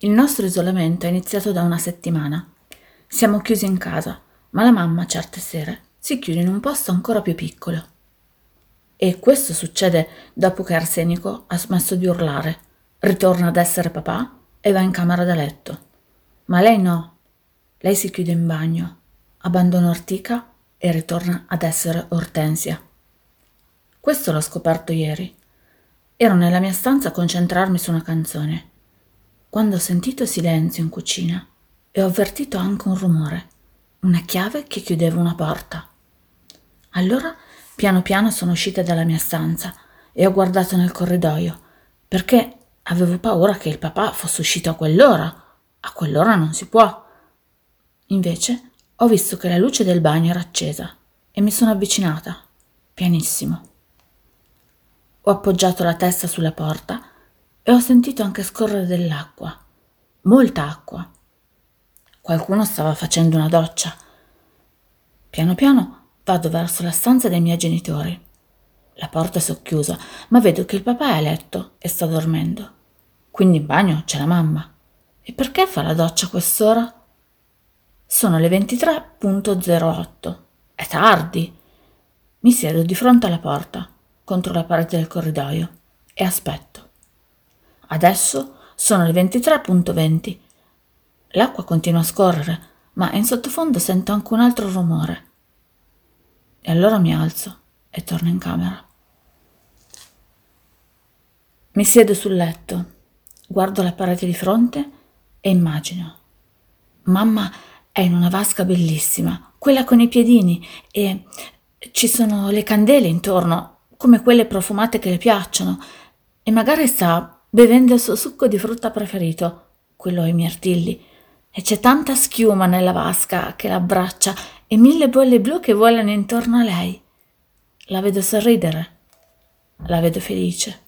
Il nostro isolamento è iniziato da una settimana. Siamo chiusi in casa, ma la mamma certe sere si chiude in un posto ancora più piccolo. E questo succede dopo che Arsenico ha smesso di urlare, ritorna ad essere papà e va in camera da letto. Ma lei no. Lei si chiude in bagno, abbandona Ortica e ritorna ad essere Ortensia. Questo l'ho scoperto ieri. Ero nella mia stanza a concentrarmi su una canzone, quando ho sentito silenzio in cucina e ho avvertito anche un rumore, una chiave che chiudeva una porta. Allora, piano piano sono uscita dalla mia stanza e ho guardato nel corridoio, perché avevo paura che il papà fosse uscito a quell'ora. A quell'ora non si può. Invece ho visto che la luce del bagno era accesa e mi sono avvicinata, pianissimo. Ho appoggiato la testa sulla porta e ho sentito anche scorrere dell'acqua, molta acqua. Qualcuno stava facendo una doccia. Piano piano vado verso la stanza dei miei genitori. La porta è socchiusa, ma vedo che il papà è a letto e sta dormendo. Quindi in bagno c'è la mamma. E perché fa la doccia a quest'ora? Sono le 23.08. È tardi. Mi siedo di fronte alla porta, contro la parete del corridoio, e aspetto. Adesso sono le 23.20. L'acqua continua a scorrere, ma in sottofondo sento anche un altro rumore. E allora mi alzo e torno in camera. Mi siedo sul letto, guardo la parete di fronte e immagino. Mamma è in una vasca bellissima, quella con i piedini, e ci sono le candele intorno, come quelle profumate che le piacciono, e magari sta bevendo il suo succo di frutta preferito, quello ai mirtilli, e c'è tanta schiuma nella vasca che l'abbraccia e mille bolle blu che volano intorno a lei. La vedo sorridere, la vedo felice.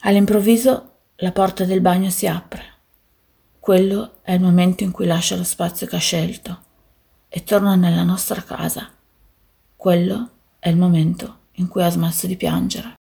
All'improvviso la porta del bagno si apre. Quello è il momento in cui lascia lo spazio che ha scelto e torna nella nostra casa. Quello è il momento in cui ha smesso di piangere.